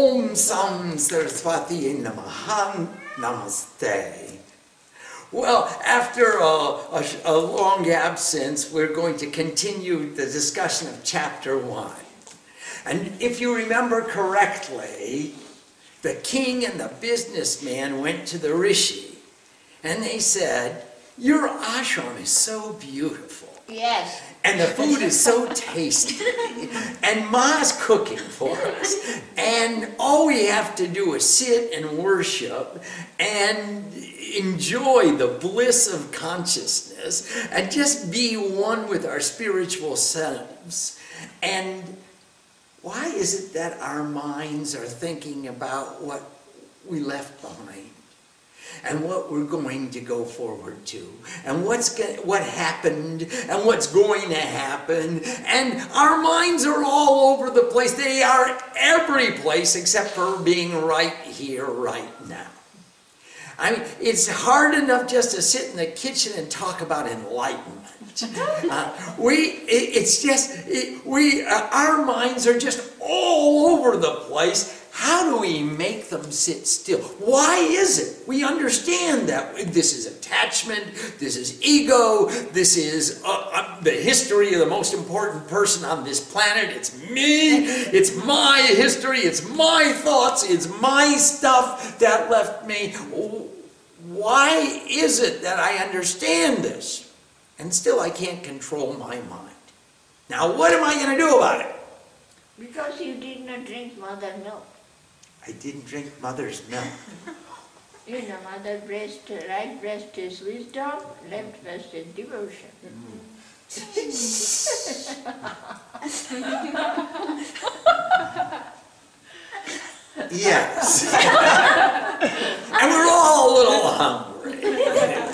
Om Sam Saraswati Namaste. Well, after a, a, a, long absence, we're going to continue the discussion of chapter one. And if you remember correctly, the king and the businessman went to the rishi and they said, Your ashram is so beautiful. Yes. And the food is so tasty. And Ma's cooking for us. And all we have to do is sit and worship and enjoy the bliss of consciousness and just be one with our spiritual selves. And why is it that our minds are thinking about what we left behind? And what we're going to go forward to and what's what happened and what's going to happen and our minds are all over the place they are every place except for being right here right now I mean, it's hard enough just to sit in the kitchen and talk about enlightenment. Uh, we, it, it's just, it, we, uh, our minds are just all over the place how do we make them sit still? Why is it? We understand that this is attachment, this is ego, this is uh, uh, the history of the most important person on this planet. It's me, it's my history, it's my thoughts, it's my stuff that left me. Why is it that I understand this? And still I can't control my mind. Now, what am I going to do about it? Because you did not drink mother milk. I didn't drink mother's milk. You know, mother breast, right breast is wisdom, left breast is devotion. yes. and we're all a little hungry.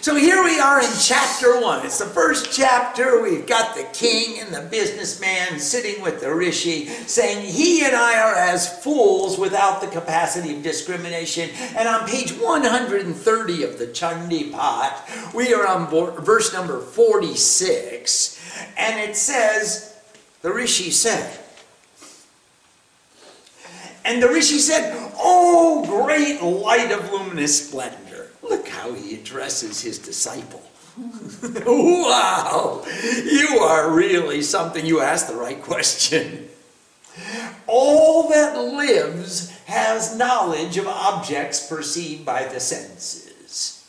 So here we are in chapter one. It's the first chapter. We've got the king and the businessman sitting with the rishi saying, He and I are as fools without the capacity of discrimination. And on page 130 of the Chandi Path, we are on verse number 46. And it says, The rishi said, and the rishi said, Oh, great light of luminous splendor. Look how he addresses his disciple. wow, you are really something. You asked the right question. All that lives has knowledge of objects perceived by the senses.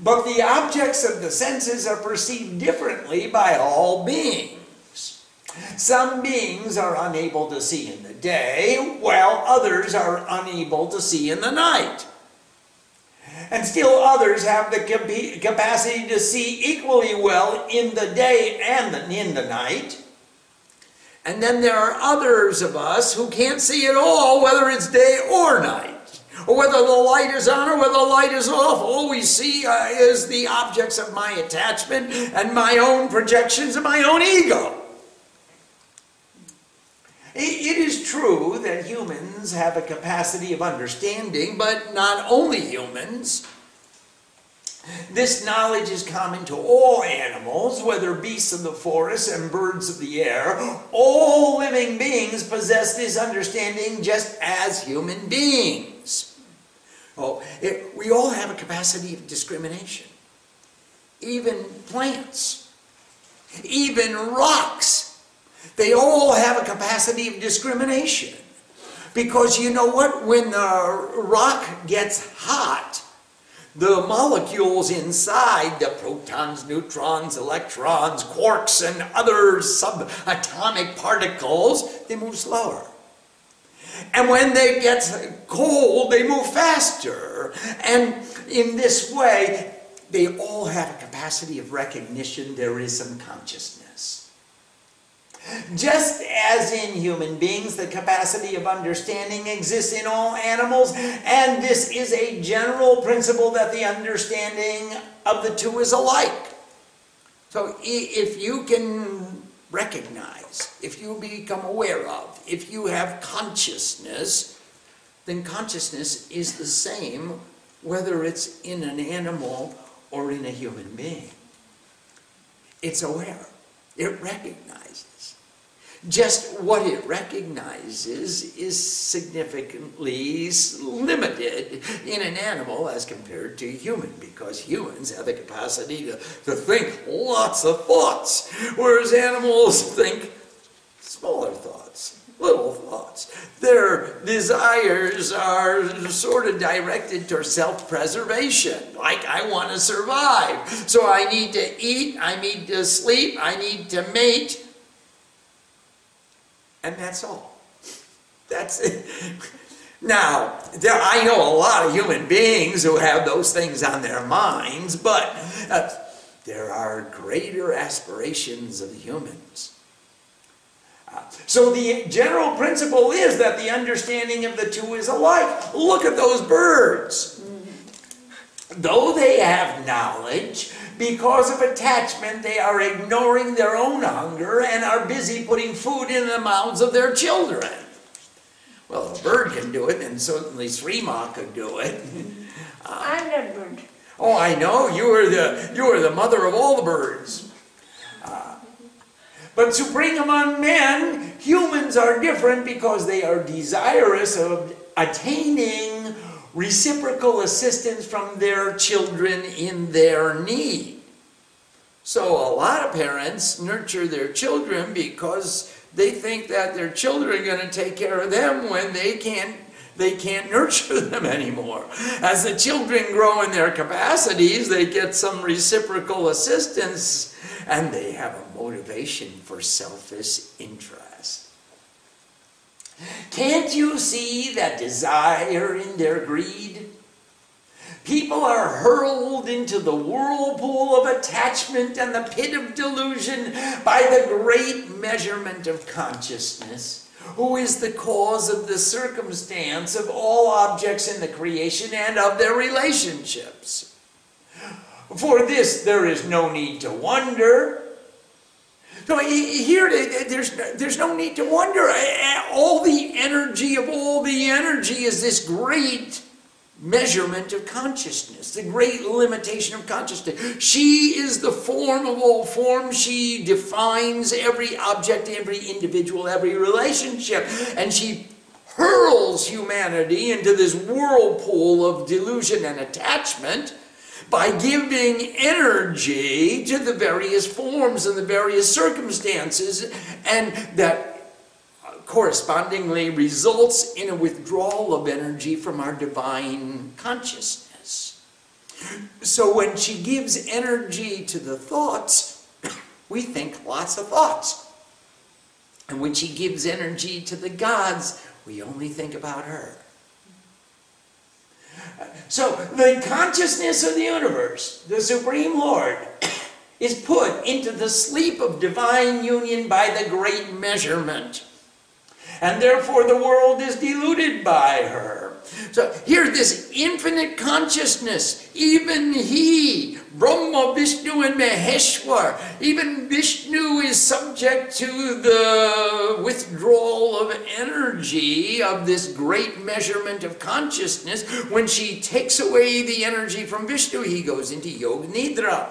But the objects of the senses are perceived differently by all beings. Some beings are unable to see in the day, while others are unable to see in the night and still others have the capacity to see equally well in the day and in the night. And then there are others of us who can't see at all, whether it's day or night, or whether the light is on or whether the light is off. All we see uh, is the objects of my attachment and my own projections and my own ego. It is true that humans have a capacity of understanding, but not only humans. This knowledge is common to all animals, whether beasts of the forest and birds of the air. All living beings possess this understanding just as human beings. Oh, it, we all have a capacity of discrimination. Even plants, even rocks they all have a capacity of discrimination. Because you know what? When the rock gets hot, the molecules inside, the protons, neutrons, electrons, quarks, and other subatomic particles, they move slower. And when they get cold, they move faster. And in this way, they all have a capacity of recognition. There is some consciousness. Just as in human beings, the capacity of understanding exists in all animals, and this is a general principle that the understanding of the two is alike. So if you can recognize, if you become aware of, if you have consciousness, then consciousness is the same whether it's in an animal or in a human being. It's aware. It recognizes. Just what it recognizes is significantly limited in an animal as compared to human because humans have the capacity to, to think lots of thoughts, whereas animals think smaller thoughts, little thoughts. Their desires are sort of directed toward self preservation, like I want to survive. So I need to eat, I need to sleep, I need to mate and that's all. That's it. Now, there, I know a lot of human beings who have those things on their minds, but uh, there are greater aspirations of humans. Uh, so the general principle is that the understanding of the two is alike. Look at those birds. Though they have knowledge, because of attachment, they are ignoring their own hunger and are busy putting food in the mouths of their children. Well, a bird can do it, and certainly Shree Maa could do it. Uh, I'm a bird. Oh, I know. You are the you are the mother of all the birds. Uh, but supreme among men, humans are different because they are desirous of attaining reciprocal assistance from their children in their need. So a lot of parents nurture their children because they think that their children are going to take care of them when they can't they can't nurture them anymore. As the children grow in their capacities, they get some reciprocal assistance and they have a motivation for selfish interest. Can't you see that desire in their greed? People are hurled into the whirlpool of attachment and the pit of delusion by the great measurement of consciousness, who is the cause of the circumstance of all objects in the creation and of their relationships. For this, there is no need to wonder. So here, there's, there's no need to wonder. All the energy of all the energy is this great measurement of consciousness, the great limitation of consciousness. She is the form of all forms. She defines every object, every individual, every relationship. And she hurls humanity into this whirlpool of delusion and attachment by giving energy to the various forms and the various circumstances, and that correspondingly results in a withdrawal of energy from our divine consciousness. So when she gives energy to the thoughts, we think lots of thoughts. And when she gives energy to the gods, we only think about her. So the consciousness of the universe, the Supreme Lord, is put into the sleep of divine union by the great measurement and therefore the world is deluded by her. So here, this infinite consciousness, even he, Brahma, Vishnu, and Maheshwar, even Vishnu is subject to the withdrawal of energy of this great measurement of consciousness. When she takes away the energy from Vishnu, he goes into Yog Nidra.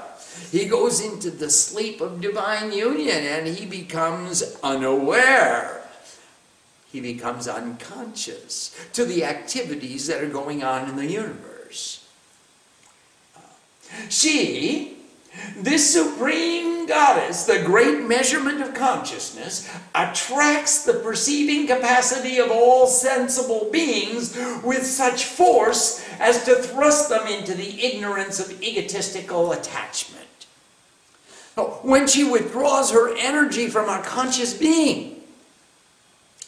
He goes into the sleep of divine union and he becomes unaware he becomes unconscious to the activities that are going on in the universe. Uh, she, this supreme goddess, the great measurement of consciousness, attracts the perceiving capacity of all sensible beings with such force as to thrust them into the ignorance of egotistical attachment. When she withdraws her energy from our conscious being,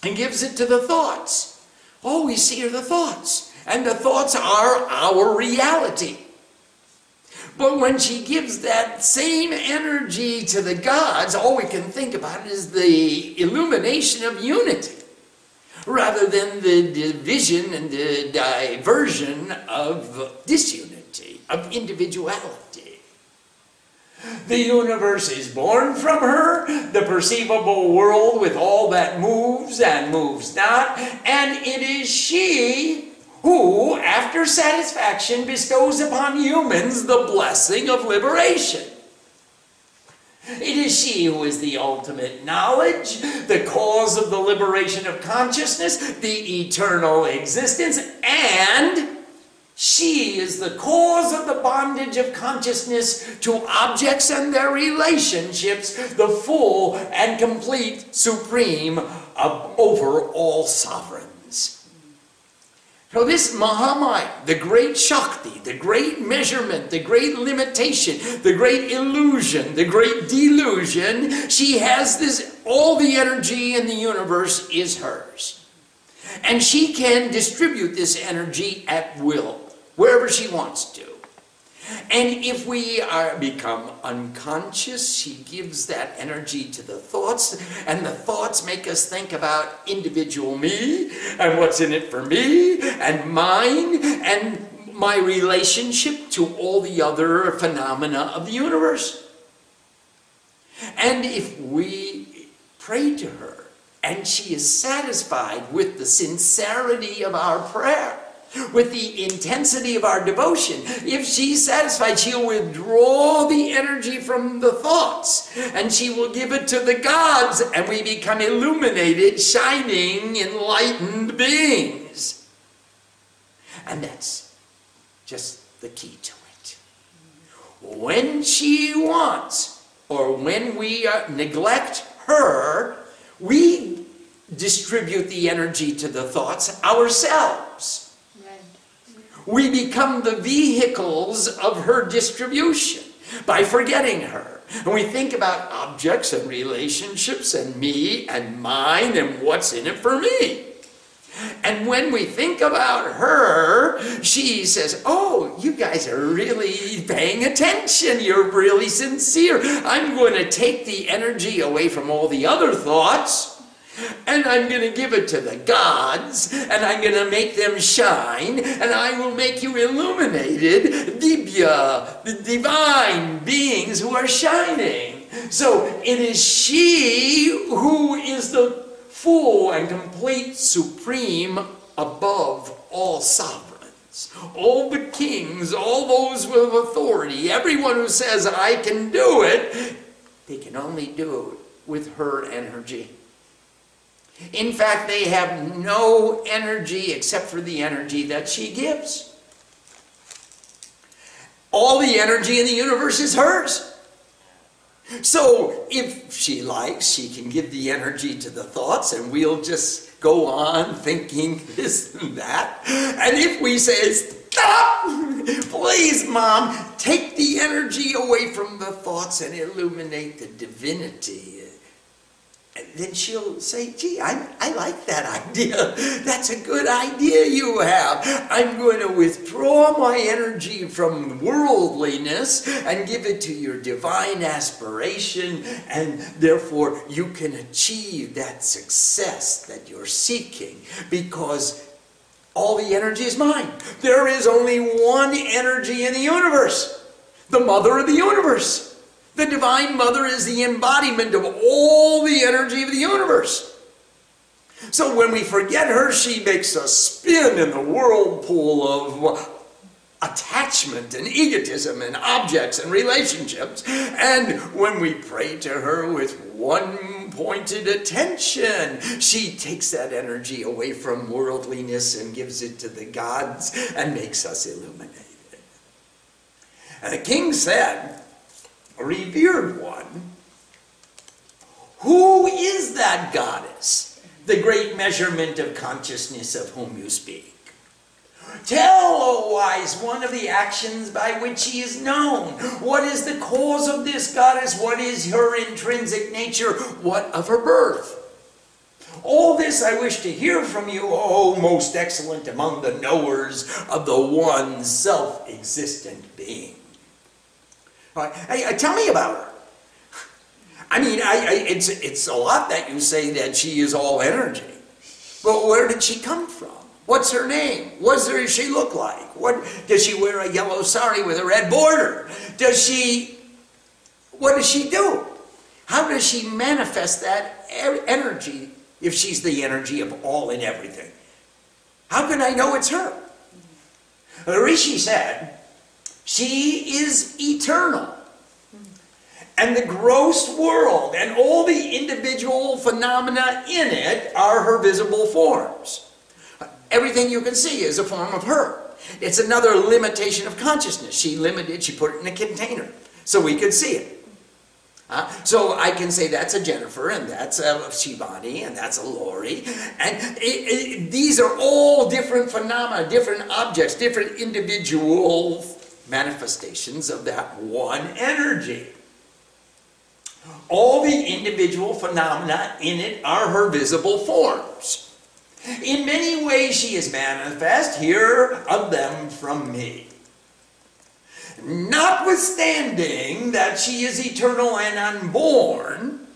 and gives it to the thoughts. All we see are the thoughts, and the thoughts are our reality. But when she gives that same energy to the gods, all we can think about is the illumination of unity rather than the division and the diversion of disunity, of individuality. The universe is born from her, the perceivable world with all that moves and moves not, and it is she who, after satisfaction, bestows upon humans the blessing of liberation. It is she who is the ultimate knowledge, the cause of the liberation of consciousness, the eternal existence, and she is the cause of the bondage of consciousness to objects and their relationships, the full and complete supreme of, over all sovereigns. So this Mahamaya, the great Shakti, the great measurement, the great limitation, the great illusion, the great delusion, she has this, all the energy in the universe is hers. And she can distribute this energy at will, wherever she wants to. And if we are become unconscious, she gives that energy to the thoughts, and the thoughts make us think about individual me and what's in it for me and mine and my relationship to all the other phenomena of the universe. And if we pray to her and she is satisfied with the sincerity of our prayer, with the intensity of our devotion. If she's satisfied, she'll withdraw the energy from the thoughts and she will give it to the gods, and we become illuminated, shining, enlightened beings. And that's just the key to it. When she wants, or when we uh, neglect her, we distribute the energy to the thoughts ourselves we become the vehicles of her distribution by forgetting her. And we think about objects and relationships and me and mine and what's in it for me. And when we think about her, she says, Oh, you guys are really paying attention. You're really sincere. I'm going to take the energy away from all the other thoughts and I'm going to give it to the gods, and I'm going to make them shine, and I will make you illuminated, Dibya, uh, the divine beings who are shining. So it is she who is the full and complete supreme above all sovereigns. All the kings, all those with authority, everyone who says, I can do it, they can only do it with her energy. In fact, they have no energy except for the energy that she gives. All the energy in the universe is hers. So if she likes, she can give the energy to the thoughts and we'll just go on thinking this and that. And if we say, stop, please, mom, take the energy away from the thoughts and illuminate the divinity then she'll say, gee, I, I like that idea. That's a good idea you have. I'm going to withdraw my energy from worldliness and give it to your divine aspiration, and therefore you can achieve that success that you're seeking because all the energy is mine. There is only one energy in the universe, the mother of the universe. The Divine Mother is the embodiment of all the energy of the universe. So when we forget her, she makes us spin in the whirlpool of attachment and egotism and objects and relationships. And when we pray to her with one pointed attention, she takes that energy away from worldliness and gives it to the gods and makes us illuminated. And the king said, revered one. Who is that goddess, the great measurement of consciousness of whom you speak? Tell, O wise one, of the actions by which she is known. What is the cause of this goddess? What is her intrinsic nature? What of her birth? All this I wish to hear from you, O most excellent among the knowers of the one self existent being. Right? Hey, uh, tell me about her. I mean, I, I, it's, it's a lot that you say that she is all energy. But where did she come from? What's her name? What does she look like? What does she wear a yellow sari with a red border? Does she? What does she do? How does she manifest that energy if she's the energy of all and everything? How can I know it's her? Rishi said, she is eternal. And the gross world and all the individual phenomena in it are her visible forms. Everything you can see is a form of her. It's another limitation of consciousness. She limited, she put it in a container so we could see it. Uh, so I can say that's a Jennifer, and that's a Shivani, and that's a Lori. And it, it, these are all different phenomena, different objects, different individual manifestations of that one energy. All the individual phenomena in it are her visible forms. In many ways she is manifest, here of them from me. Notwithstanding that she is eternal and unborn,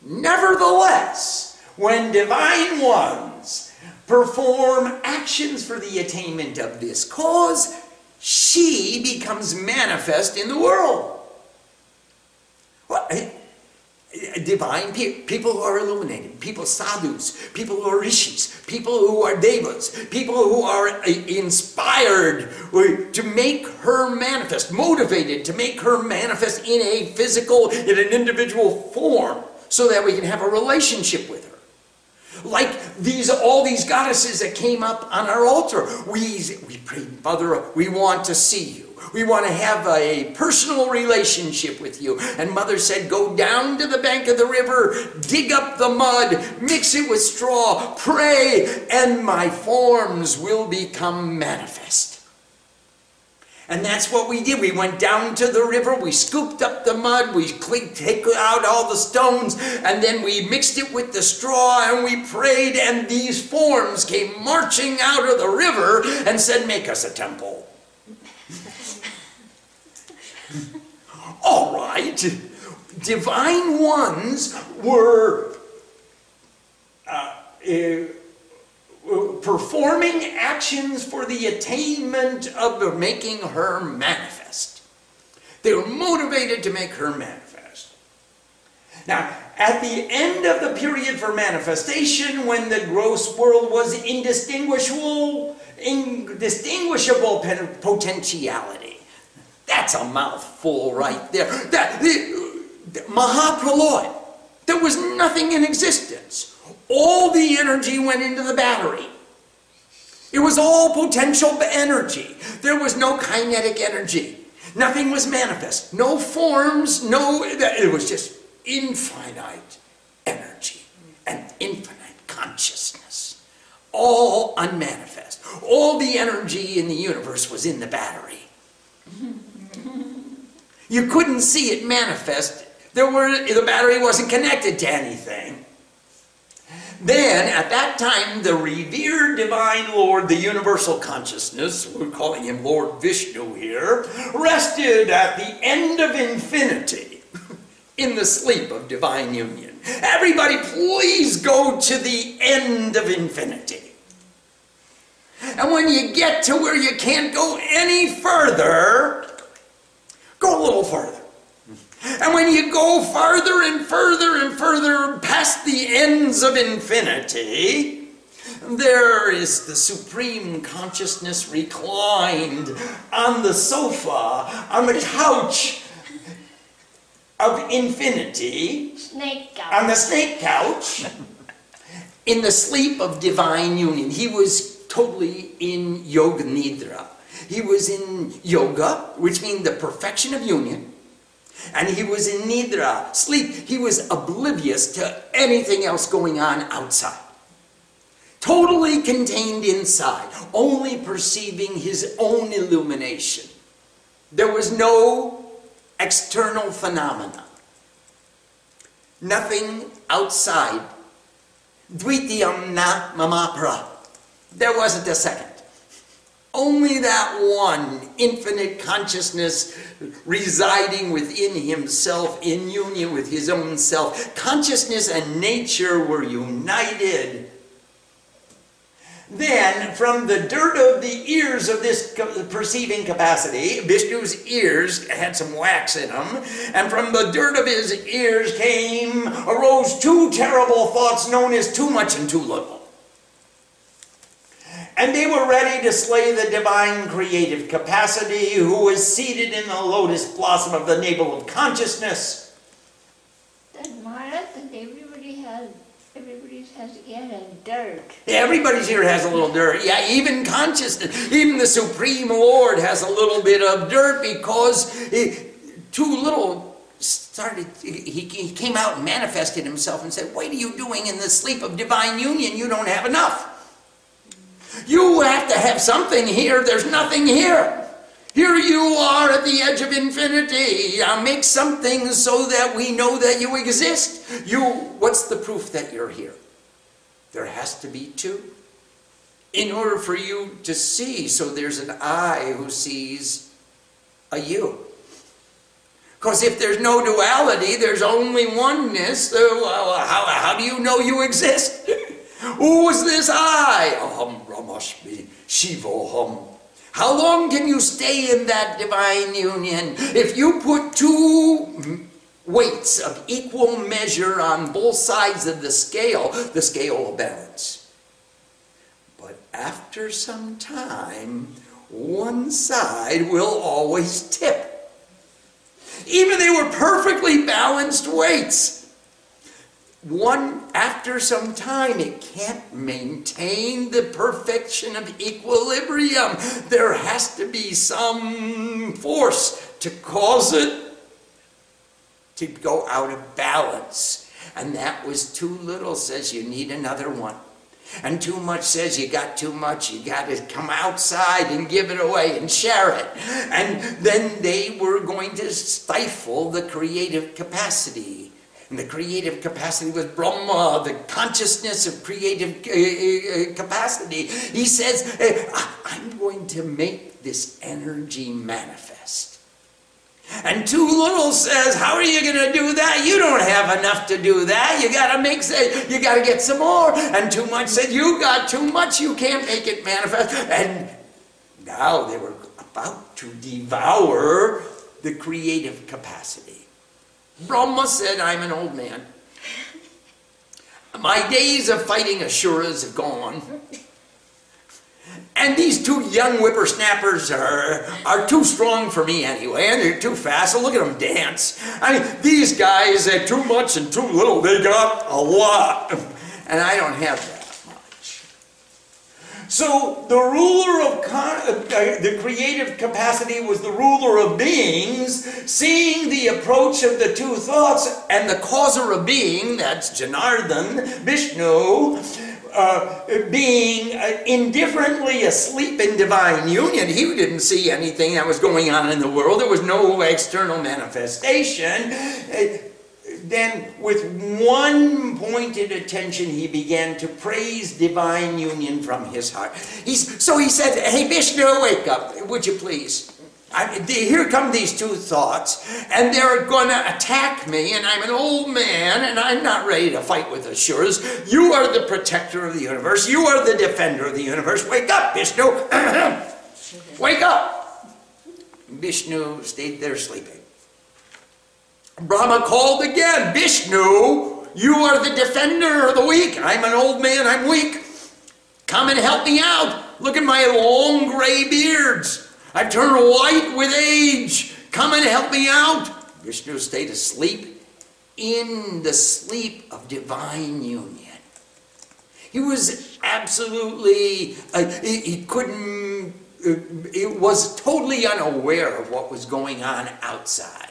nevertheless, when divine ones perform actions for the attainment of this cause, she becomes manifest in the world. What? Eh, eh, divine people, people who are illuminated, people sadhus, people who are rishis, people who are devas, people who are uh, inspired to make her manifest, motivated to make her manifest in a physical, in an individual form, so that we can have a relationship with her. Like these, all these goddesses that came up on our altar, we we prayed, Mother, we want to see you. We want to have a personal relationship with you. And mother said, Go down to the bank of the river, dig up the mud, mix it with straw, pray, and my forms will become manifest. And that's what we did. We went down to the river, we scooped up the mud, we take out all the stones, and then we mixed it with the straw and we prayed, and these forms came marching out of the river and said, Make us a temple. All right, divine ones were uh, uh, performing actions for the attainment of making her manifest. They were motivated to make her manifest. Now, at the end of the period for manifestation, when the gross world was indistinguishable, indistinguishable potentiality, that's a mouthful right there. That, the, Mahapralaya. There was nothing in existence. All the energy went into the battery. It was all potential energy. There was no kinetic energy. Nothing was manifest. No forms, no, it was just infinite energy and infinite consciousness. All unmanifest. All the energy in the universe was in the battery. You couldn't see it manifest. There were, the battery wasn't connected to anything. Then, at that time, the revered divine Lord, the universal consciousness, we're calling him Lord Vishnu here, rested at the end of infinity in the sleep of divine union. Everybody, please go to the end of infinity. And when you get to where you can't go any further, Go a little further. And when you go farther and further and further past the ends of infinity, there is the supreme consciousness reclined on the sofa, on the couch of infinity, snake couch. on the snake couch, in the sleep of divine union. He was totally in yoga nidra. He was in yoga, which means the perfection of union. And he was in nidra, sleep. He was oblivious to anything else going on outside. Totally contained inside, only perceiving his own illumination. There was no external phenomena. Nothing outside. Dvitiyam na mamapra. There wasn't a second. Only that one infinite consciousness residing within himself in union with his own self. Consciousness and nature were united. Then, from the dirt of the ears of this perceiving capacity, Vishnu's ears had some wax in them, and from the dirt of his ears came, arose two terrible thoughts known as too much and too little. And they were ready to slay the divine creative capacity who was seated in the lotus blossom of the navel of consciousness. That Maharaj, that everybody has, everybody has yet a dirt. Everybody's here has a little dirt. Yeah, even consciousness, even the Supreme Lord has a little bit of dirt because it, too little started, he, he came out and manifested himself and said, What are you doing in the sleep of divine union? You don't have enough. You have to have something here. There's nothing here. Here you are at the edge of infinity. Now make something so that we know that you exist. You, what's the proof that you're here? There has to be two. In order for you to see, so there's an I who sees a you. Because if there's no duality, there's only oneness. So how, how do you know you exist? Who is this I? Aham Brahmasmi Shivoham. How long can you stay in that divine union? If you put two weights of equal measure on both sides of the scale, the scale will balance. But after some time, one side will always tip. Even they were perfectly balanced weights one after some time it can't maintain the perfection of equilibrium. There has to be some force to cause it to go out of balance. And that was too little says you need another one. And too much says you got too much you got to come outside and give it away and share it. And then they were going to stifle the creative capacity and the creative capacity was Brahma, the consciousness of creative uh, uh, uh capacity. He says, I'm going to make this energy manifest. And too little says, How are you going to do that? You don't have enough to do that. You got to make, you got to get some more. And too much said, You got too much. You can't make it manifest. And now they were about to devour the creative capacity. Brahma said, I'm an old man. My days of fighting Asuras have gone. And these two young whippersnappers are, are too strong for me anyway, and they're too fast. So look at them dance. I mean, these guys are too much and too little. They got a lot. And I don't have that. So the ruler of con- uh, uh, the creative capacity was the ruler of beings, seeing the approach of the two thoughts and the causer of being, that's Janardhan, Vishnu, uh, being uh, indifferently asleep in divine union. He didn't see anything that was going on in the world. There was no external manifestation. Then with one pointed attention he began to praise divine union from his heart He's, so he said hey vishnu wake up would you please I, here come these two thoughts, and they're going to attack me, and I'm an old man, and I'm not ready to fight with Asuras. You are the protector of the universe. You are the defender of the universe. Wake up, Vishnu. Wake up. Vishnu stayed there sleeping. Brahma called again, Vishnu, you are the defender of the weak. I'm an old man, I'm weak. Come and help me out. Look at my long gray beards. I've turned white with age. Come and help me out. Vishnu stayed asleep in the sleep of divine union. He was absolutely, uh, he, he couldn't, uh, it was totally unaware of what was going on outside.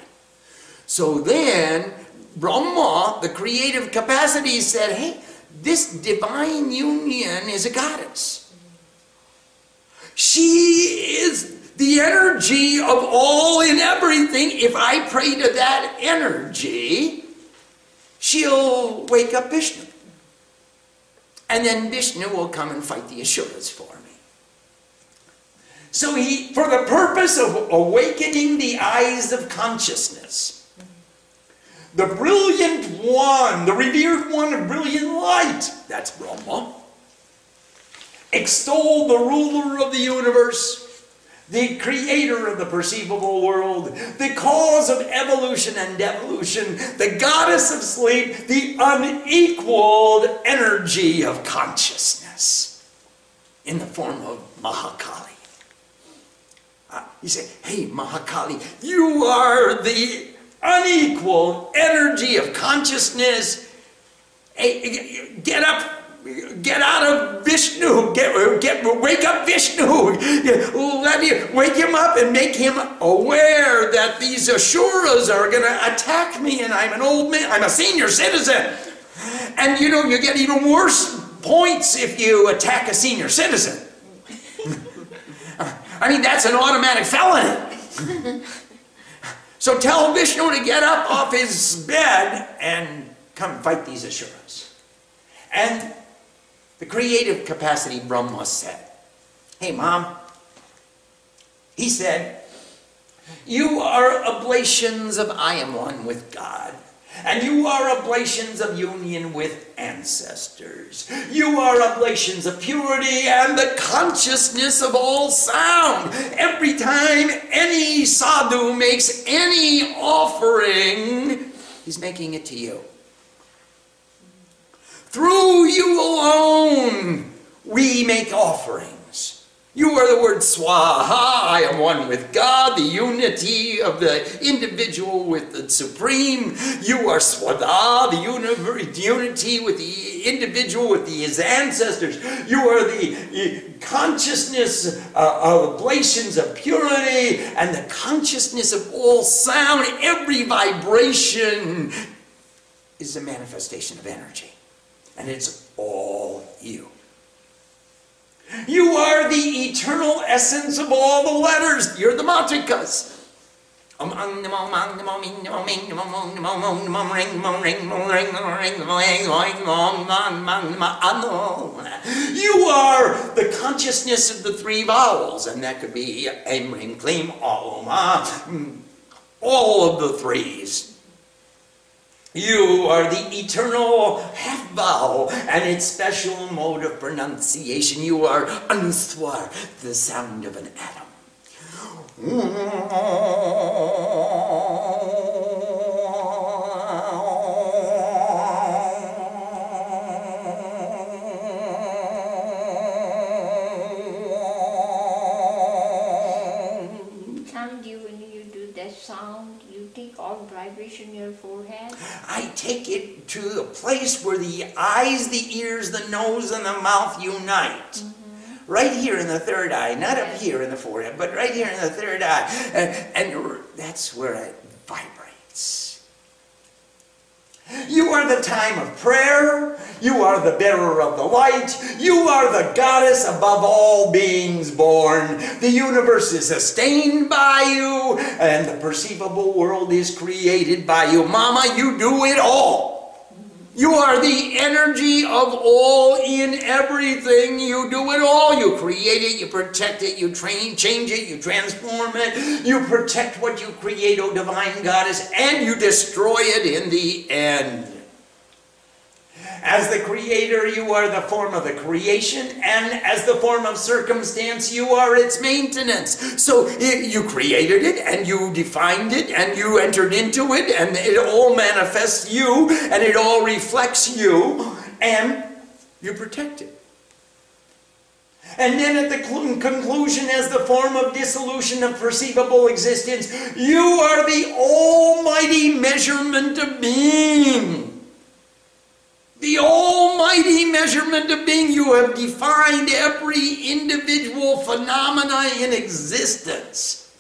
So then, Brahma, the creative capacity, said, hey, this divine union is a goddess. She is the energy of all and everything. If I pray to that energy, she'll wake up Vishnu. And then Vishnu will come and fight the Asuras for me. So he, for the purpose of awakening the eyes of consciousness, the brilliant one, the revered one of brilliant light, that's Brahma, extol the ruler of the universe, the creator of the perceivable world, the cause of evolution and devolution, the goddess of sleep, the unequaled energy of consciousness. in the form of Mahakali. Uh, he said, Hey, Mahakali, you are the unequal energy of consciousness. Get up get out of Vishnu, get, get, wake up Vishnu, let me wake him up and make him aware that these Asuras are going to attack me and I'm an old man, I'm a senior citizen. And you know, you get even worse points if you attack a senior citizen. I mean, that's an automatic felony. so tell Vishnu to get up off his bed and come fight these Asuras. And the creative capacity Brahma said, Hey, mom, he said, You are oblations of I am one with God. And you are oblations of union with ancestors. You are oblations of purity and the consciousness of all sound. Every time any sadhu makes any offering, he's making it to you. Through you alone we make offerings. You are the word swaha, I am one with God, the unity of the individual with the supreme. You are swada, the unity with the individual with his ancestors. You are the consciousness uh, of oblations of purity and the consciousness of all sound. Every vibration is a manifestation of energy and it's all you. You are the eternal essence of all the letters. You're the matrikas. You are the consciousness of the three vowels, and that could be Em, Rim, Klim, all of the threes. You are the eternal half vowel and its special mode of pronunciation. You are Anuswar, the sound of an atom. Tom, do you, when you do that sound, you take all vibration in your forehead? I take it to a place where the eyes, the ears, the nose, and the mouth unite. Mm-hmm. Right here in the third eye, not up here in the forehead, but right here in the third eye. And, and that's where it vibrates. You are the time of prayer. You are the bearer of the light. You are the goddess above all beings born. The universe is sustained by you, and the perceivable world is created by you. Mama, you do it all. You are the energy of all in everything. You do it all. You create it, you protect it, you train, change it, you transform it, you protect what you create, O divine goddess, and you destroy it in the end. As the creator, you are the form of the creation, and as the form of circumstance, you are its maintenance. So you created it, and you defined it, and you entered into it, and it all manifests you, and it all reflects you, and you protect it. And then at the conclusion, as the form of dissolution of perceivable existence, you are the almighty measurement of being. The almighty measurement of being, you have defined every individual phenomena in existence.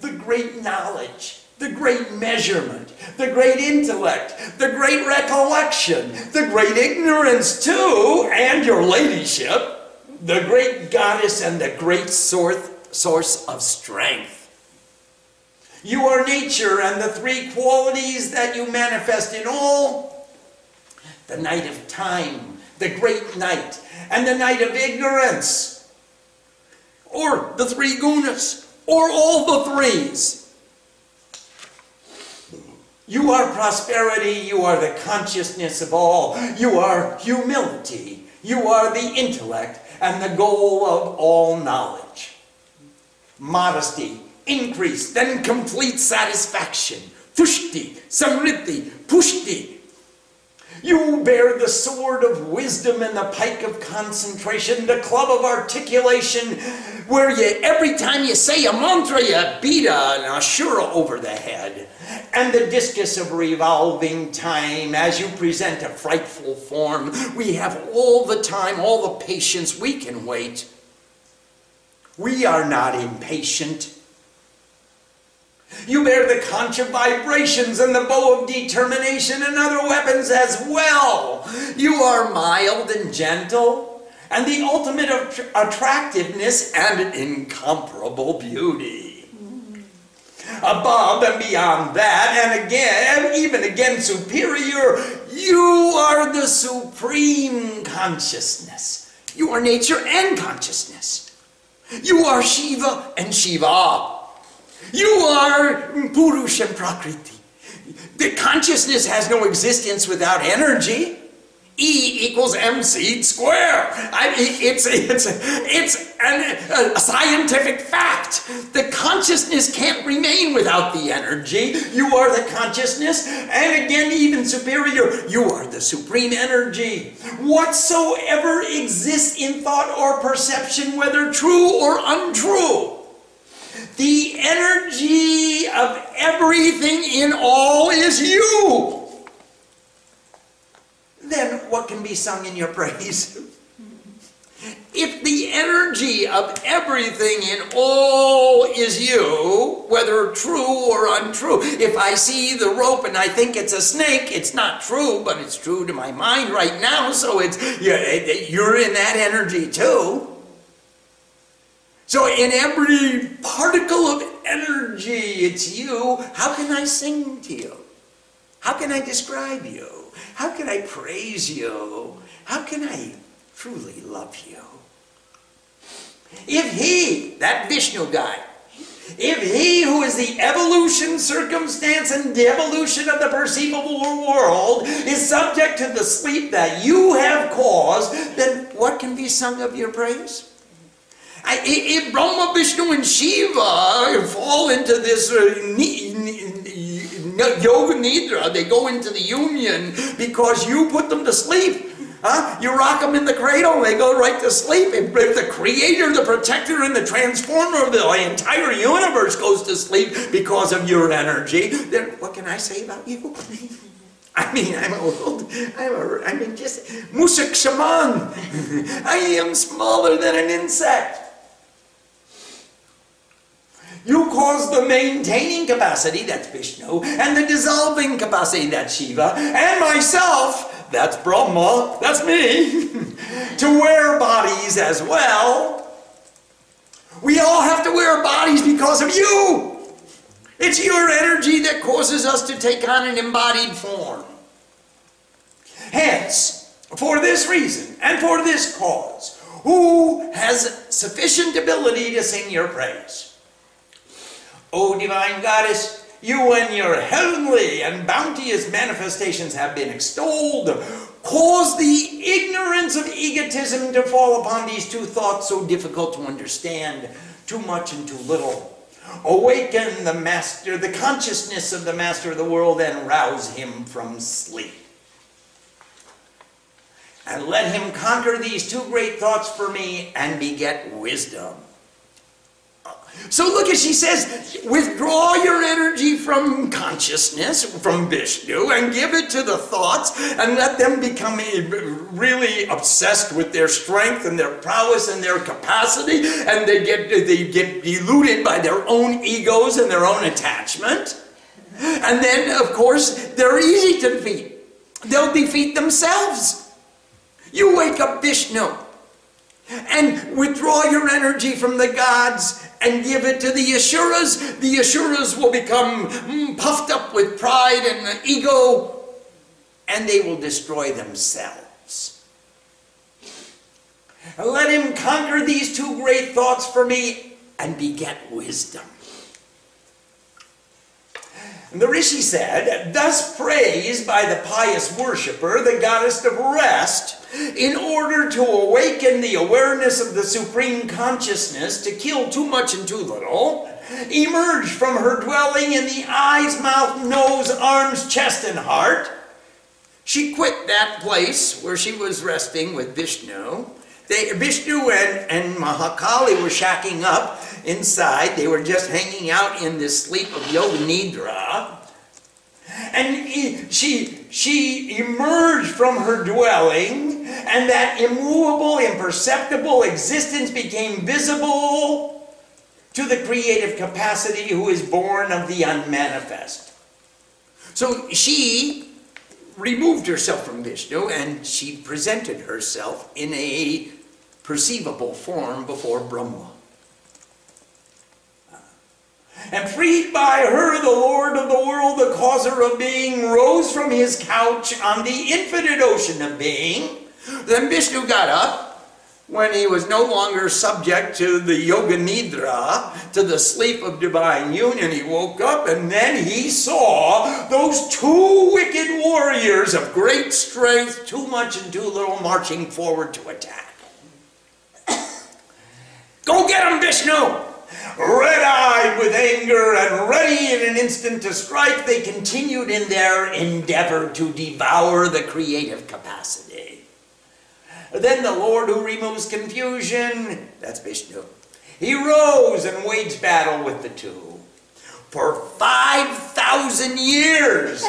The great knowledge, the great measurement, the great intellect, the great recollection, the great ignorance too, and your ladyship, the great goddess and the great source of strength. You are nature and the three qualities that you manifest in all the night of time, the great night, and the night of ignorance, or the three gunas, or all the threes. You are prosperity, you are the consciousness of all, you are humility, you are the intellect and the goal of all knowledge. Modesty, increase, then complete satisfaction. Tushti, samriddhi, pushti. You bear the sword of wisdom and the pike of concentration, the club of articulation, where you every time you say a mantra, you beat an ashura over the head. And the discus of revolving time, as you present a frightful form, we have all the time, all the patience, we can wait. We are not impatient. You bear the conch of vibrations and the bow of determination and other weapons as well. You are mild and gentle, and the ultimate of attractiveness and incomparable beauty. Above and beyond that, and again, and even again superior, you are the supreme consciousness. You are nature and consciousness. You are Shiva and Shiva. You are Purush and Prakriti. The consciousness has no existence without energy. E equals mc square. I it's it's it's an, a scientific fact. The consciousness can't remain without the energy. You are the consciousness, and again, even superior, you are the supreme energy. Whatsoever exists in thought or perception, whether true or untrue the energy of everything in all is you. Then what can be sung in your praise? If the energy of everything in all is you, whether true or untrue, if I see the rope and I think it's a snake, it's not true, but it's true to my mind right now, so it's you're in that energy too. So, in every particle of energy, it's you. How can I sing to you? How can I describe you? How can I praise you? How can I truly love you? If he, that Vishnu guy, if he who is the evolution, circumstance, and devolution of the perceivable world is subject to the sleep that you have caused, then what can be sung of your praise? If Brahma, Vishnu, and Shiva fall into this uh, yoga nidra, they go into the union because you put them to sleep. Huh? You rock them in the cradle, they go right to sleep. If, if the creator, the protector, and the transformer of the entire universe goes to sleep because of your energy, then what can I say about you? I mean, I'm old. I'm a, I mean, just Musak Shaman. I am smaller than an insect. You cause the maintaining capacity, that's Vishnu, and the dissolving capacity, that's Shiva, and myself, that's Brahma, that's me, to wear bodies as well. We all have to wear bodies because of you. It's your energy that causes us to take on an embodied form. Hence, for this reason and for this cause, who has sufficient ability to sing your praise? O divine goddess, you and your heavenly and bounteous manifestations have been extolled. Cause the ignorance of egotism to fall upon these two thoughts so difficult to understand, too much and too little. Awaken the master, the consciousness of the master of the world, and rouse him from sleep. And let him conquer these two great thoughts for me and beget wisdom. So look as she says, withdraw your energy from consciousness, from Vishnu, and give it to the thoughts, and let them become really obsessed with their strength and their prowess and their capacity, and they get they get deluded by their own egos and their own attachment. And then, of course, they're easy to defeat. They'll defeat themselves. You wake up Vishnu and withdraw your energy from the gods and give it to the Asuras, the Asuras will become mm, puffed up with pride and ego, and they will destroy themselves. Let him conquer these two great thoughts for me and beget wisdom. And the Rishi said, Thus praised by the pious worshipper, the goddess of rest, in order to awaken the awareness of the supreme consciousness, to kill too much and too little, emerged from her dwelling in the eyes, mouth, nose, arms, chest, and heart. she quit that place where she was resting with Vishnu. They, Vishnu and, and Mahakali were shacking up inside. They were just hanging out in this sleep of Yoga Nidra. And he, she, she emerged from her dwelling, and that immovable, imperceptible existence became visible to the creative capacity who is born of the unmanifest. So she removed herself from Vishnu and she presented herself in a perceivable form before Brahma. And freed by her, the Lord of the world, the causer of being, rose from his couch on the infinite ocean of being. Then Vishnu got up when he was no longer subject to the yoga nidra, to the sleep of divine union, he woke up and then he saw those two wicked warriors of great strength, too much and too little, marching forward to attack. Go get him, Vishnu! Red eyed with anger and ready in an instant to strike, they continued in their endeavor to devour the creative capacity. Then the Lord who removes confusion, that's Vishnu, he rose and waged battle with the two. For 5,000 years,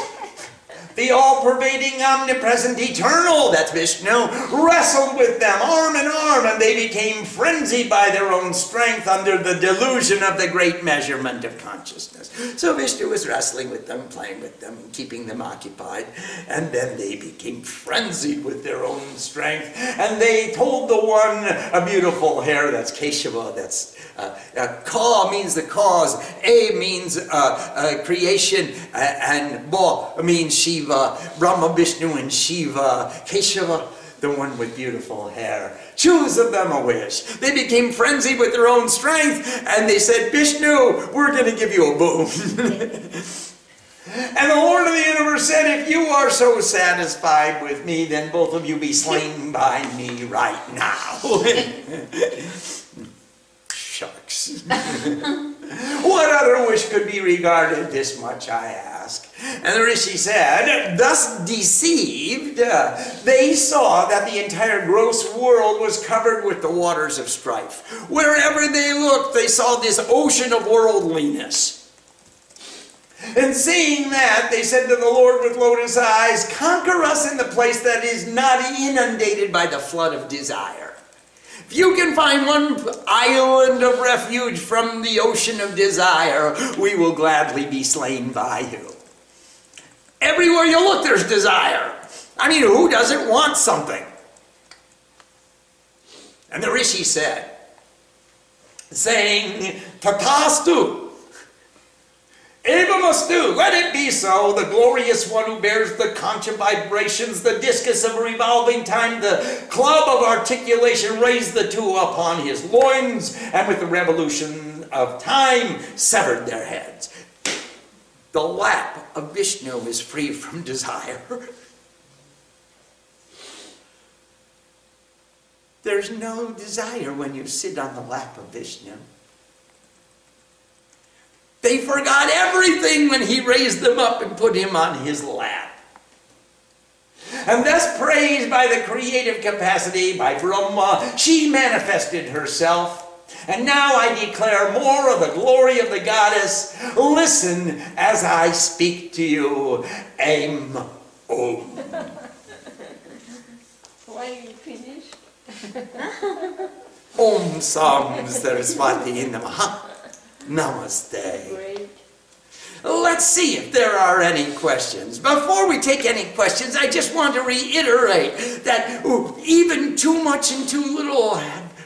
the all-pervading, omnipresent, eternal, that's Vishnu, wrestled with them arm in arm, and they became frenzied by their own strength under the delusion of the great measurement of consciousness. So Vishnu was wrestling with them, playing with them, and keeping them occupied, and then they became frenzied with their own strength, and they told the one a beautiful hair, that's Keshava, that's uh, uh, Ka means the cause, A means uh, uh creation, and Ba means Shiva, Brahma, Vishnu, and Shiva, Keshava, the one with beautiful hair. Choose of them a wish. They became frenzied with their own strength, and they said, Vishnu, we're going to give you a boon. And the Lord of the universe said, If you are so satisfied with me, then both of you be slain by me right now. Shucks. what other wish could be regarded this much, I ask? And the Rishi said, Thus deceived, uh, they saw that the entire gross world was covered with the waters of strife. Wherever they looked, they saw this ocean of worldliness. And seeing that, they said to the Lord with lotus eyes, Conquer us in the place that is not inundated by the flood of desire. If you can find one island of refuge from the ocean of desire, we will gladly be slain by you. Everywhere you look, there's desire. I mean, who doesn't want something? And the Rishi said, saying, Tatastu, Eva must do. Let it be so. The glorious one who bears the conch of vibrations, the discus of revolving time, the club of articulation, raised the two upon his loins, and with the revolution of time severed their heads. The lap of Vishnu is free from desire. There's no desire when you sit on the lap of Vishnu. They forgot everything when he raised them up and put him on his lap. And thus praised by the creative capacity, by Brahma, she manifested herself. And now I declare more of the glory of the goddess. Listen as I speak to you. Aim Om. Why are you finished? Om Sam Saraswati Namaha. Namaste. Great. Let's see if there are any questions. Before we take any questions, I just want to reiterate that even too much and too little,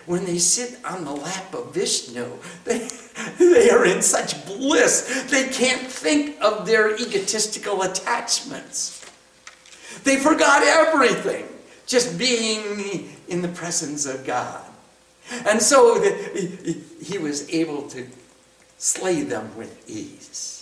when they sit on the lap of Vishnu, they, they are in such bliss, they can't think of their egotistical attachments. They forgot everything, just being in the presence of God. And so the, he was able to slay them with ease.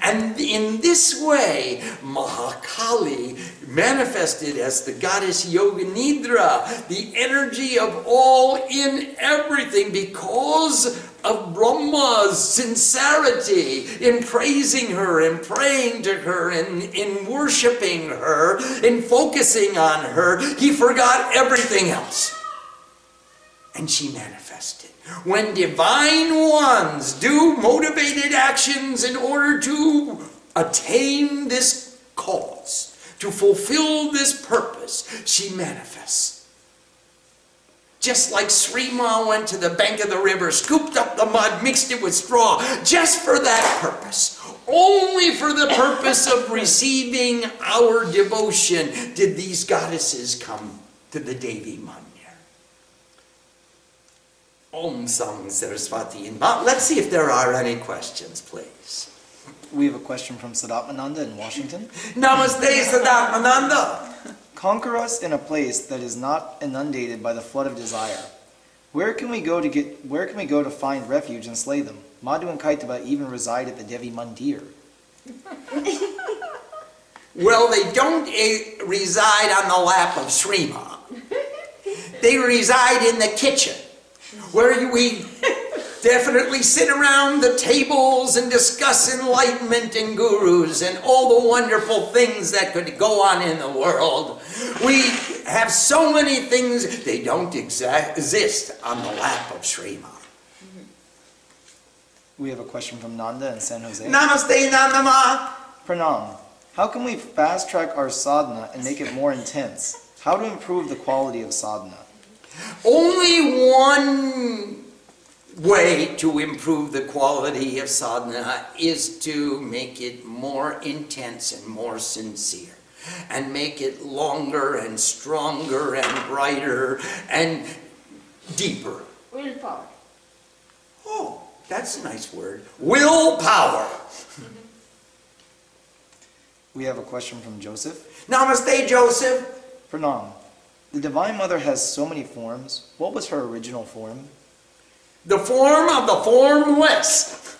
And in this way, Mahakali manifested as the goddess Yoga Nidra, the energy of all in everything, because of Brahma's sincerity in praising her, in praying to her, in, in worshiping her, in focusing on her, he forgot everything else. And she manifested. When divine ones do motivated actions in order to attain this cause, to fulfill this purpose, she manifests. Just like Shree Maa went to the bank of the river, scooped up the mud, mixed it with straw, just for that purpose. Only for the purpose of receiving our devotion did these goddesses come to the Devi Mandir. Om Sam Saraswati. Let's see if there are any questions, please. We have a question from Sadatmananda in Washington. Namaste, Sadatmananda. Conquer us in a place that is not inundated by the flood of desire. Where can we go to get where can we go to find refuge and slay them? Madhu and Kaitabha even reside at the Devi Mandir. well, they don't uh, reside on the lap of Shree Maa. They reside in the kitchen, where we definitely sit around the tables and discuss enlightenment and gurus and all the wonderful things that could go on in the world. We have so many things, they don't exa- exist on the lap of Shree Maa. We have a question from Nanda in San Jose. Namaste, Nandama. Pranam. How can we fast track our sadhana and make it more intense? How to improve the quality of sadhana? Only one way to improve the quality of sadhana is to make it more intense and more sincere and make it longer and stronger and brighter and deeper. Willpower. Oh, that's a nice word. Willpower. We have a question from Joseph. Namaste, Joseph. Pranam. The Divine Mother has so many forms. What was her original form? the form of the formless.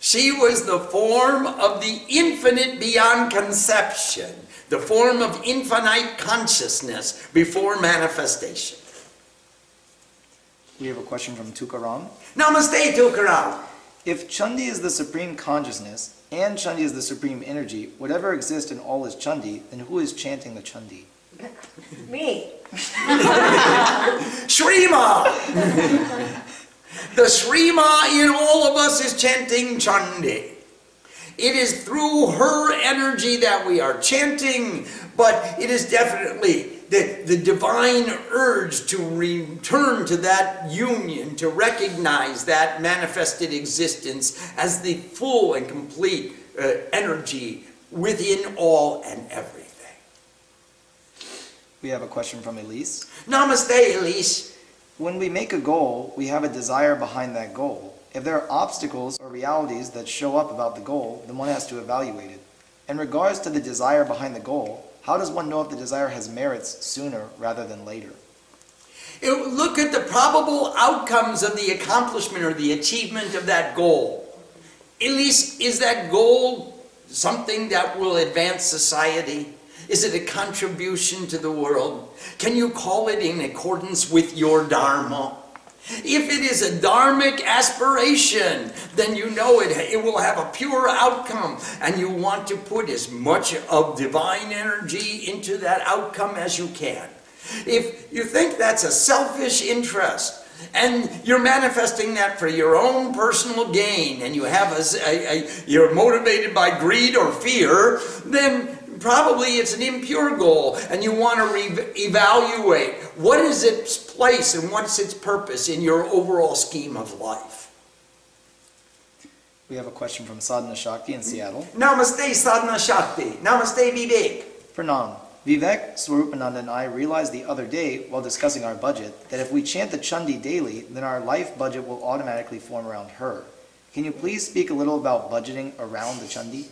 She was the form of the infinite beyond conception, the form of infinite consciousness before manifestation. We have a question from Tukaram. Namaste, Tukaram. If Chandi is the supreme consciousness and Chandi is the supreme energy, whatever exists in all is Chandi, then who is chanting the Chandi? Me. Shree Maa. The Shree Maa in all of us is chanting Chandi. It is through her energy that we are chanting, but it is definitely the, the divine urge to return to that union, to recognize that manifested existence as the full and complete uh, energy within all and everything. We have a question from Elise. Namaste, Elise. When we make a goal, we have a desire behind that goal. If there are obstacles or realities that show up about the goal, then one has to evaluate it. In regards to the desire behind the goal, how does one know if the desire has merits sooner rather than later? It, look at the probable outcomes of the accomplishment or the achievement of that goal. At least, is that goal something that will advance society? Is it a contribution to the world? Can you call it in accordance with your Dharma? If it is a dharmic aspiration, then you know it, it will have a pure outcome, and you want to put as much of divine energy into that outcome as you can. If you think that's a selfish interest, and you're manifesting that for your own personal gain, and you have a, a, a you're motivated by greed or fear, then probably it's an impure goal and you want to re- evaluate what is its place and what's its purpose in your overall scheme of life. We have a question from Sadhana Shakti in Seattle. Namaste, Sadhana Shakti. Namaste, Vivek. Pranam. Vivek, Swarupananda, and I realized the other day while discussing our budget that if we chant the Chandi daily, then our life budget will automatically form around her. Can you please speak a little about budgeting around the Chandi?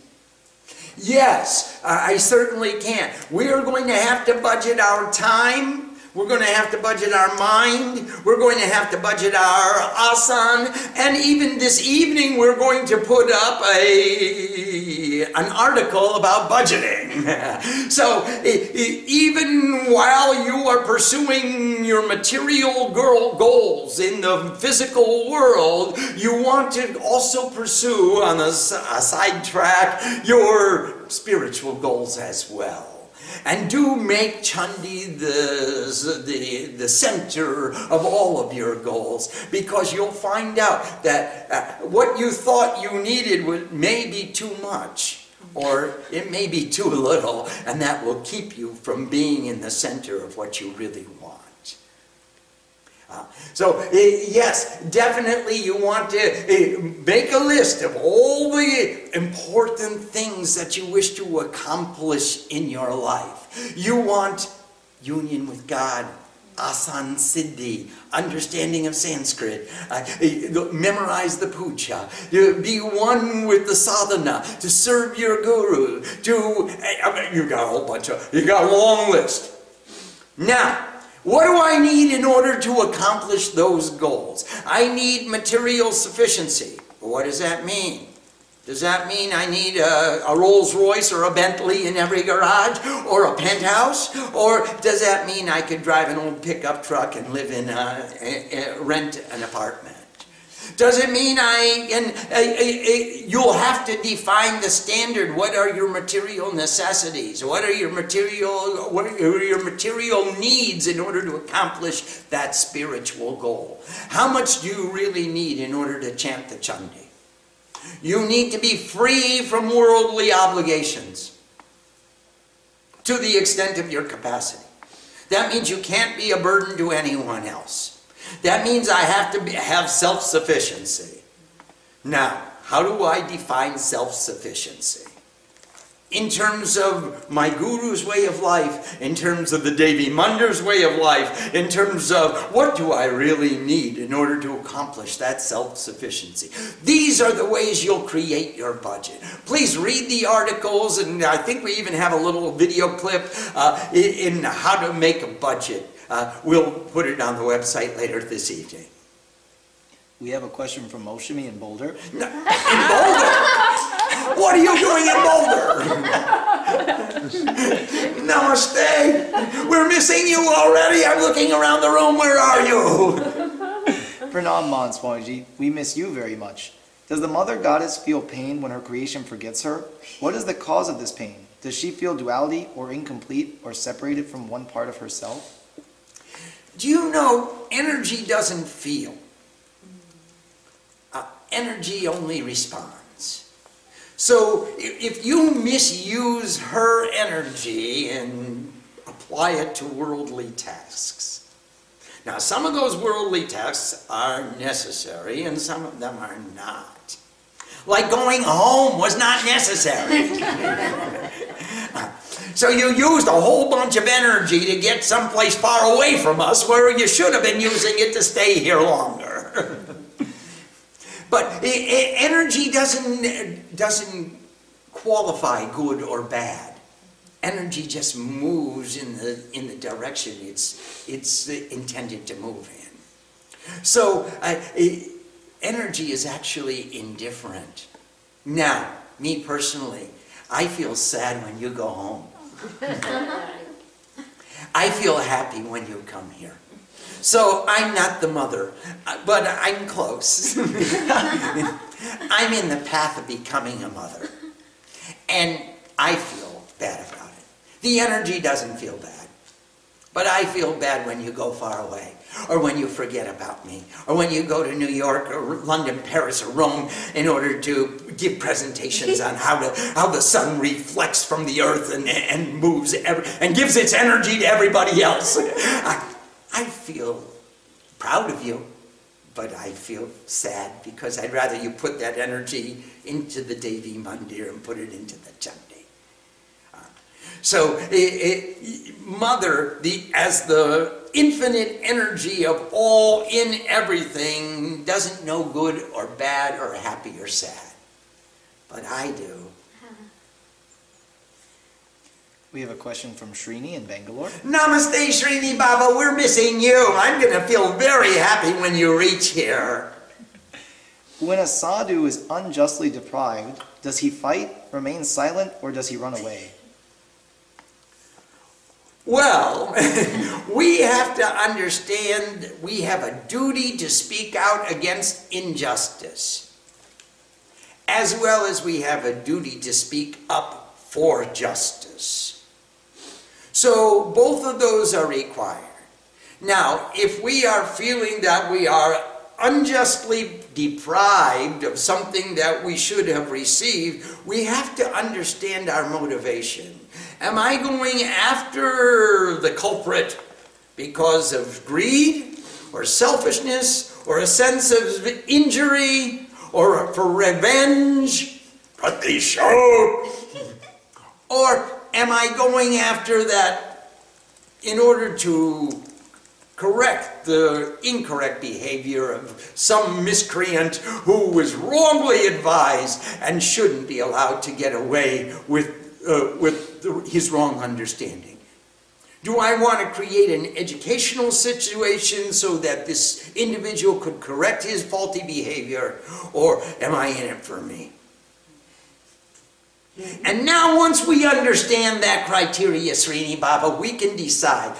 Yes, I certainly can. We are going to have to budget our time. We're going to have to budget our mind. We're going to have to budget our asan. And even this evening, we're going to put up a, an article about budgeting. so even while you are pursuing your material girl goals in the physical world, you want to also pursue on a, side track your spiritual goals as well. And do make Chandi the, the, the center of all of your goals because you'll find out that uh, what you thought you needed was, may be too much or it may be too little, and that will keep you from being in the center of what you really want. So, uh, yes, definitely you want to uh, make a list of all the important things that you wish to accomplish in your life. You want union with God, asan siddhi, understanding of Sanskrit, uh, memorize the puja, be one with the sadhana, to serve your guru, to, I mean, you got a whole bunch of, you got a long list. Now, what do I need in order to accomplish those goals? I need material sufficiency. What does that mean? Does that mean I need a, a Rolls Royce or a Bentley in every garage or a penthouse? Or does that mean I could drive an old pickup truck and live in a, a- rent an apartment? Does it mean I and uh, uh, uh, you'll have to define the standard? What are your material necessities? What are your material what are your material needs in order to accomplish that spiritual goal? How much do you really need in order to chant the Chandi? You need to be free from worldly obligations to the extent of your capacity. That means you can't be a burden to anyone else. That means I have to be, have self sufficiency. Now, how do I define self sufficiency? In terms of my guru's way of life, in terms of the Devi Mandir's way of life, in terms of what do I really need in order to accomplish that self sufficiency. These are the ways you'll create your budget. Please read the articles, and I think we even have a little video clip uh, in, in how to make a budget. Uh, we'll put it on the website later this evening. We have a question from Moshimi in Boulder. In Boulder? What are you doing in Boulder? Namaste. We're missing you already. I'm looking around the room. Where are you? Pranam Man Swamiji, we miss you very much. Does the mother goddess feel pain when her creation forgets her? What is the cause of this pain? Does she feel duality or incomplete or separated from one part of herself? Do you know energy doesn't feel? Uh, energy only responds. So if you misuse her energy and apply it to worldly tasks, now some of those worldly tasks are necessary and some of them are not. Like going home was not necessary. So you used a whole bunch of energy to get someplace far away from us where you should have been using it to stay here longer. but energy doesn't, doesn't qualify good or bad. Energy just moves in the, in the direction it's, it's intended to move in. So uh, energy is actually indifferent. Now, me personally, I feel sad when you go home. I feel happy when you come here. So I'm not the mother, uh, but I'm close. I'm in the path of becoming a mother. And I feel bad about it. The energy doesn't feel bad. But I feel bad when you go far away, or when you forget about me, or when you go to New York or London, Paris, or Rome in order to give presentations on how, to, how the sun reflects from the earth and, and moves every, and gives its energy to everybody else. I, I feel proud of you, but I feel sad because I'd rather you put that energy into the Devi Mandir and put it into the Chandi. Uh, so, it, it, Mother, the, as the infinite energy of all in everything, doesn't know good or bad or happy or sad. But I do. We have a question from Srini in Bangalore. Namaste, Srini Baba. We're missing you. I'm going to feel very happy when you reach here. When a sadhu is unjustly deprived, does he fight, remain silent, or does he run away? Well, we have to understand we have a duty to speak out against injustice, as well as we have a duty to speak up for justice. So both of those are required. Now, if we are feeling that we are unjustly deprived of something that we should have received, we have to understand our motivation. Am I going after the culprit because of greed or selfishness or a sense of injury or for revenge? Put the show. or am I going after that in order to correct the incorrect behavior of some miscreant who was wrongly advised and shouldn't be allowed to get away with uh, with his wrong understanding? Do I want to create an educational situation so that this individual could correct his faulty behavior, or am I in it for me? And now, once we understand that criteria, Srini Baba, we can decide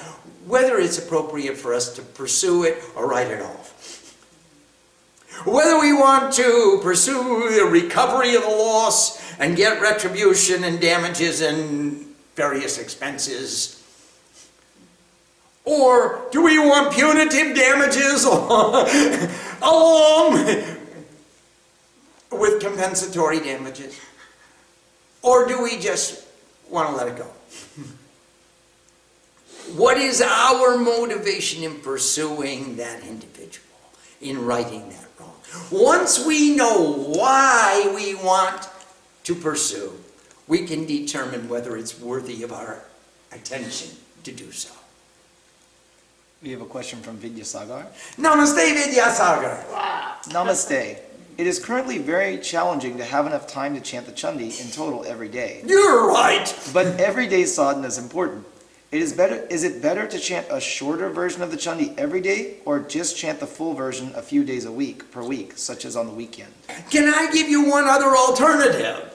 whether it's appropriate for us to pursue it or write it off. Whether we want to pursue the recovery of the loss and get retribution and damages and various expenses. Or do we want punitive damages along with compensatory damages? Or do we just want to let it go? What is our motivation in pursuing that individual, in righting that wrong? Once we know why we want to pursue, we can determine whether it's worthy of our attention to do so. We have a question from Vidyasagar. Namaste, Vidyasagar. Wow. Namaste. It is currently very challenging to have enough time to chant the Chandi in total every day. You're right. But everyday sadhana is important. It is better is it better to chant a shorter version of the Chandi every day or just chant the full version a few days a week per week, such as on the weekend? Can I give you one other alternative?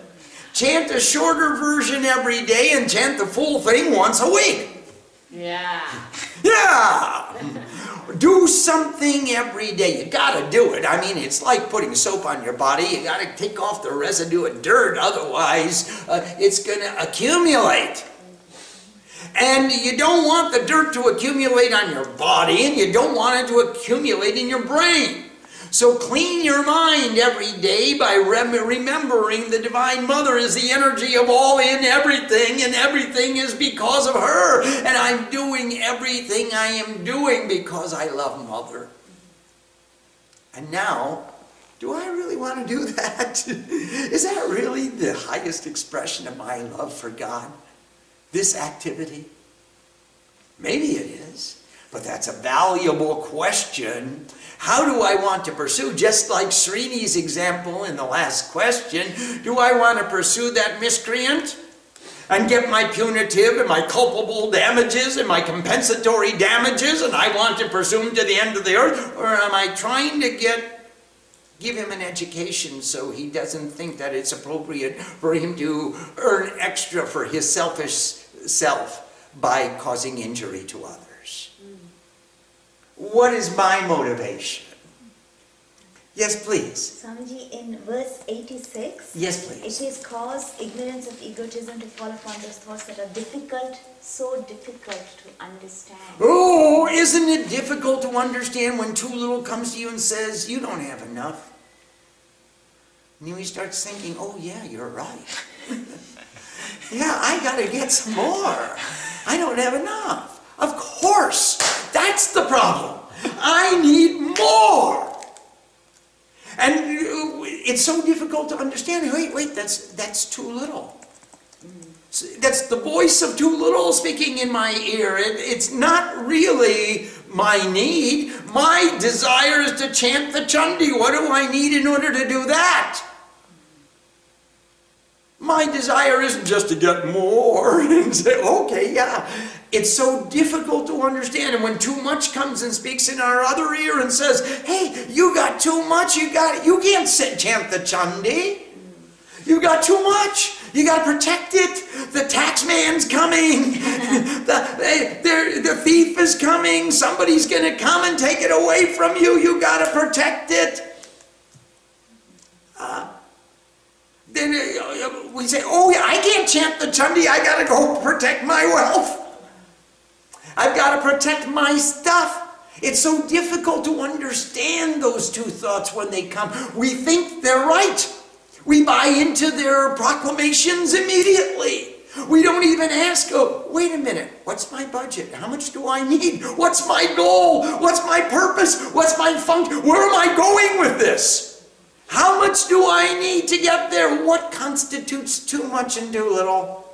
Chant a shorter version every day and chant the full thing once a week. Yeah. Yeah! do something every day. You gotta do it. I mean, it's like putting soap on your body. You gotta take off the residue of dirt, otherwise, uh, it's gonna accumulate. And you don't want the dirt to accumulate on your body, and you don't want it to accumulate in your brain. So clean your mind every day by rem- remembering the Divine Mother is the energy of all in everything, and everything is because of her. And I'm doing everything I am doing because I love Mother. And now, do I really want to do that? is that really the highest expression of my love for God? This activity? Maybe it is, but that's a valuable question how do I want to pursue? Just like Srini's example in the last question, do I want to pursue that miscreant? and get my punitive and my culpable damages and my compensatory damages and I want to pursue him to the end of the earth? Or am I trying to get give him an education so he doesn't think that it's appropriate for him to earn extra for his selfish self by causing injury to others? What is my motivation? Yes, please. Swamiji, in verse 86, yes, please. it is cause ignorance of egotism to fall upon those thoughts that are difficult, so difficult to understand. Oh, isn't it difficult to understand when too little comes to you and says, You don't have enough? And then he starts thinking, Oh, yeah, you're right. yeah, I got to get some more. I don't have enough. Of course, that's the problem. I need more. And uh, it's so difficult to understand. Wait, wait, that's, that's too little. That's the voice of too little speaking in my ear. It, it's not really my need. My desire is to chant the Chandi. What do I need in order to do that? My desire isn't just to get more and say, okay, yeah. It's so difficult to understand. And when too much comes and speaks in our other ear and says, hey, you got too much, you got you can't sit chant the chandi. You got too much. You got to protect it. The tax man's coming. the, the thief is coming. Somebody's going to come and take it away from you. You got to protect it. Uh, then uh, we say, oh, yeah, I can't chant the chandi. I got to go protect my wealth. I've got to protect my stuff. It's so difficult to understand those two thoughts when they come. We think they're right. We buy into their proclamations immediately. We don't even ask, oh, wait a minute, what's my budget? How much do I need? What's my goal? What's my purpose? What's my function? Where am I going with this? How much do I need to get there? What constitutes too much and too little?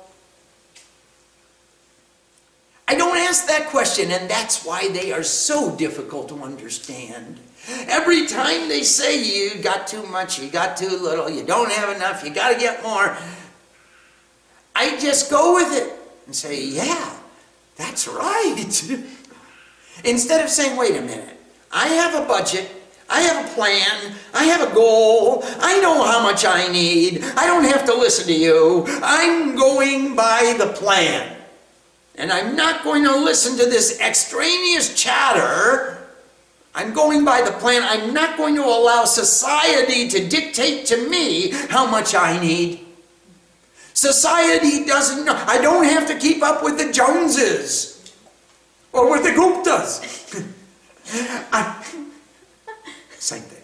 I don't ask that question, and that's why they are so difficult to understand. Every time they say you got too much, you got too little, you don't have enough, you got to get more, I just go with it and say, yeah, that's right. Instead of saying, wait a minute, I have a budget, I have a plan, I have a goal, I know how much I need, I don't have to listen to you, I'm going by the plan. And I'm not going to listen to this extraneous chatter I'm going by the plan. I'm not going to allow society to dictate to me how much I need. Society doesn't know. I don't have to keep up with the Joneses or with the Guptas. I, same thing.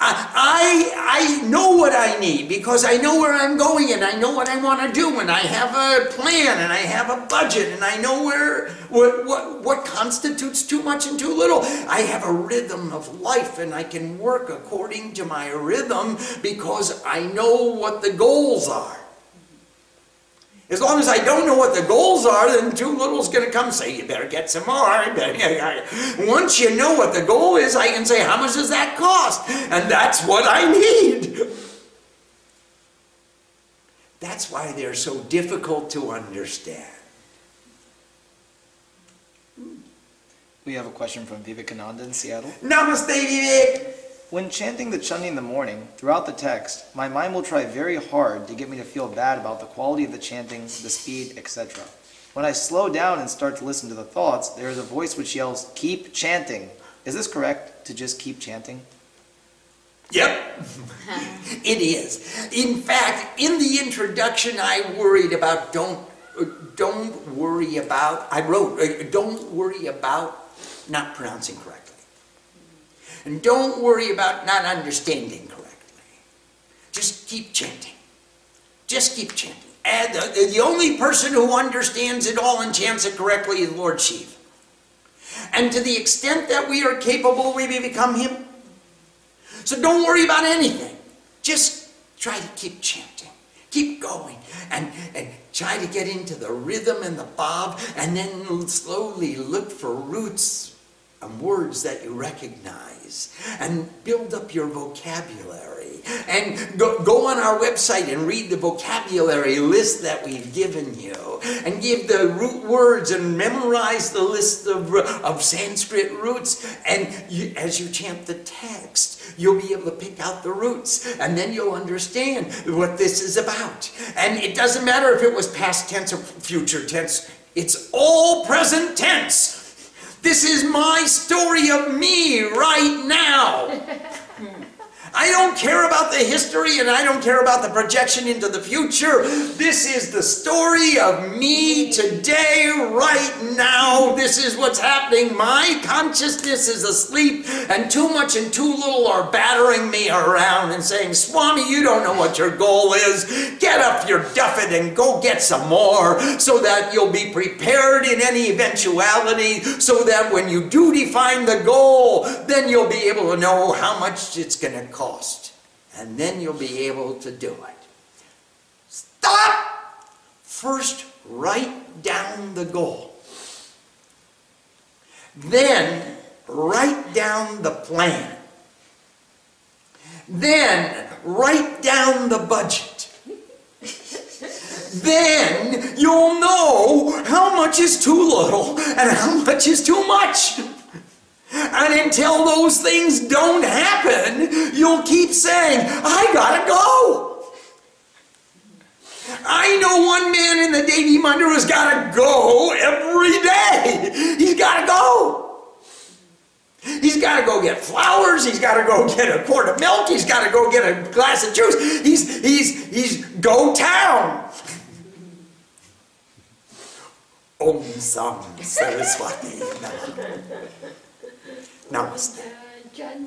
I, I, I know what I need because I know where I'm going and I know what I want to do and I have a plan and I have a budget and I know where what, what, what constitutes too much and too little. I have a rhythm of life and I can work according to my rhythm because I know what the goals are. As long as I don't know what the goals are, then too little is going to come say, you better get some more. Once you know what the goal is, I can say, how much does that cost? And that's what I need. That's why they're so difficult to understand. Hmm. We have a question from Vivekananda in Seattle. Namaste, Vivek. When chanting the chandi in the morning, throughout the text, my mind will try very hard to get me to feel bad about the quality of the chanting, the speed, etc. When I slow down and start to listen to the thoughts, there is a voice which yells, Keep chanting. Is this correct, to just keep chanting? Yep, it is. In fact, in the introduction, I worried about don't, don't worry about, I wrote, uh, don't worry about not pronouncing correctly. And don't worry about not understanding correctly. Just keep chanting. Just keep chanting. And the, the only person who understands it all and chants it correctly is Lord Shiva. And to the extent that we are capable, we may become Him. So don't worry about anything. Just try to keep chanting. Keep going. And, and try to get into the rhythm and the bob. And then slowly look for roots and words that you recognize and build up your vocabulary. And go, go on our website and read the vocabulary list that we've given you. And give the root words and memorize the list of, of Sanskrit roots. And you, as you chant the text, you'll be able to pick out the roots. And then you'll understand what this is about. And it doesn't matter if it was past tense or future tense, it's all present tense. This is my story of me right now. I don't care about the history and I don't care about the projection into the future. This is the story of me today, right now. This is what's happening. My consciousness is asleep, and too much and too little are battering me around and saying, Swami, you don't know what your goal is. Get up your duffet and go get some more so that you'll be prepared in any eventuality, so that when you do define the goal, then you'll be able to know how much it's going to cost. And then you'll be able to do it. Stop! First, write down the goal. Then, write down the plan. Then, write down the budget. then you'll know how much is too little and how much is too much. And until those things don't happen, you'll keep saying, I gotta go. I know one man in the Devi Mandir who's gotta go every day. He's gotta go. He's got to go get flowers. He's got to go get a quart of milk. He's got to go get a glass of juice. He's he's he's go town. Om Sam Saraswati. Namaste. John